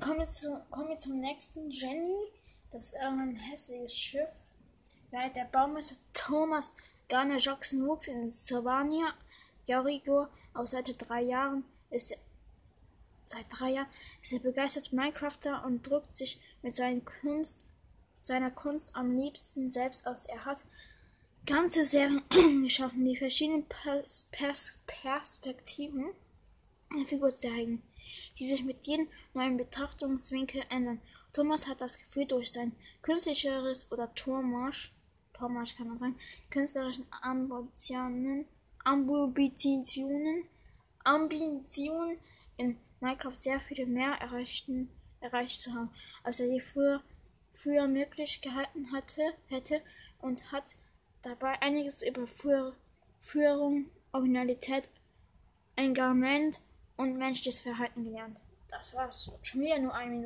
Kommen wir, zu, kommen wir zum nächsten. Jenny. Das ist ein hässliches Schiff. Ja, der Baumeister Thomas Garner Jackson wuchs in Sylvania, Jericho auf seit drei Jahren ist er, seit drei Jahren ist er begeistert Minecrafter und drückt sich mit seinen Kunst, seiner Kunst am liebsten selbst aus. Er hat ganze Serien geschaffen, die verschiedenen Pers Pers Perspektiven Figur zeigen, die sich mit jedem neuen Betrachtungswinkel ändern. Thomas hat das Gefühl, durch sein künstlerisches oder Tormarsch, Tormarsch kann man sagen, künstlerischen Ambitionen, Ambitionen, Ambitionen in Minecraft sehr viel mehr erreichten, erreicht zu haben, als er je früher, früher möglich gehalten hatte, hätte und hat dabei einiges über Führung, Originalität, Engagement und menschliches Verhalten gelernt. Das war's. Schon wieder nur eine Minute.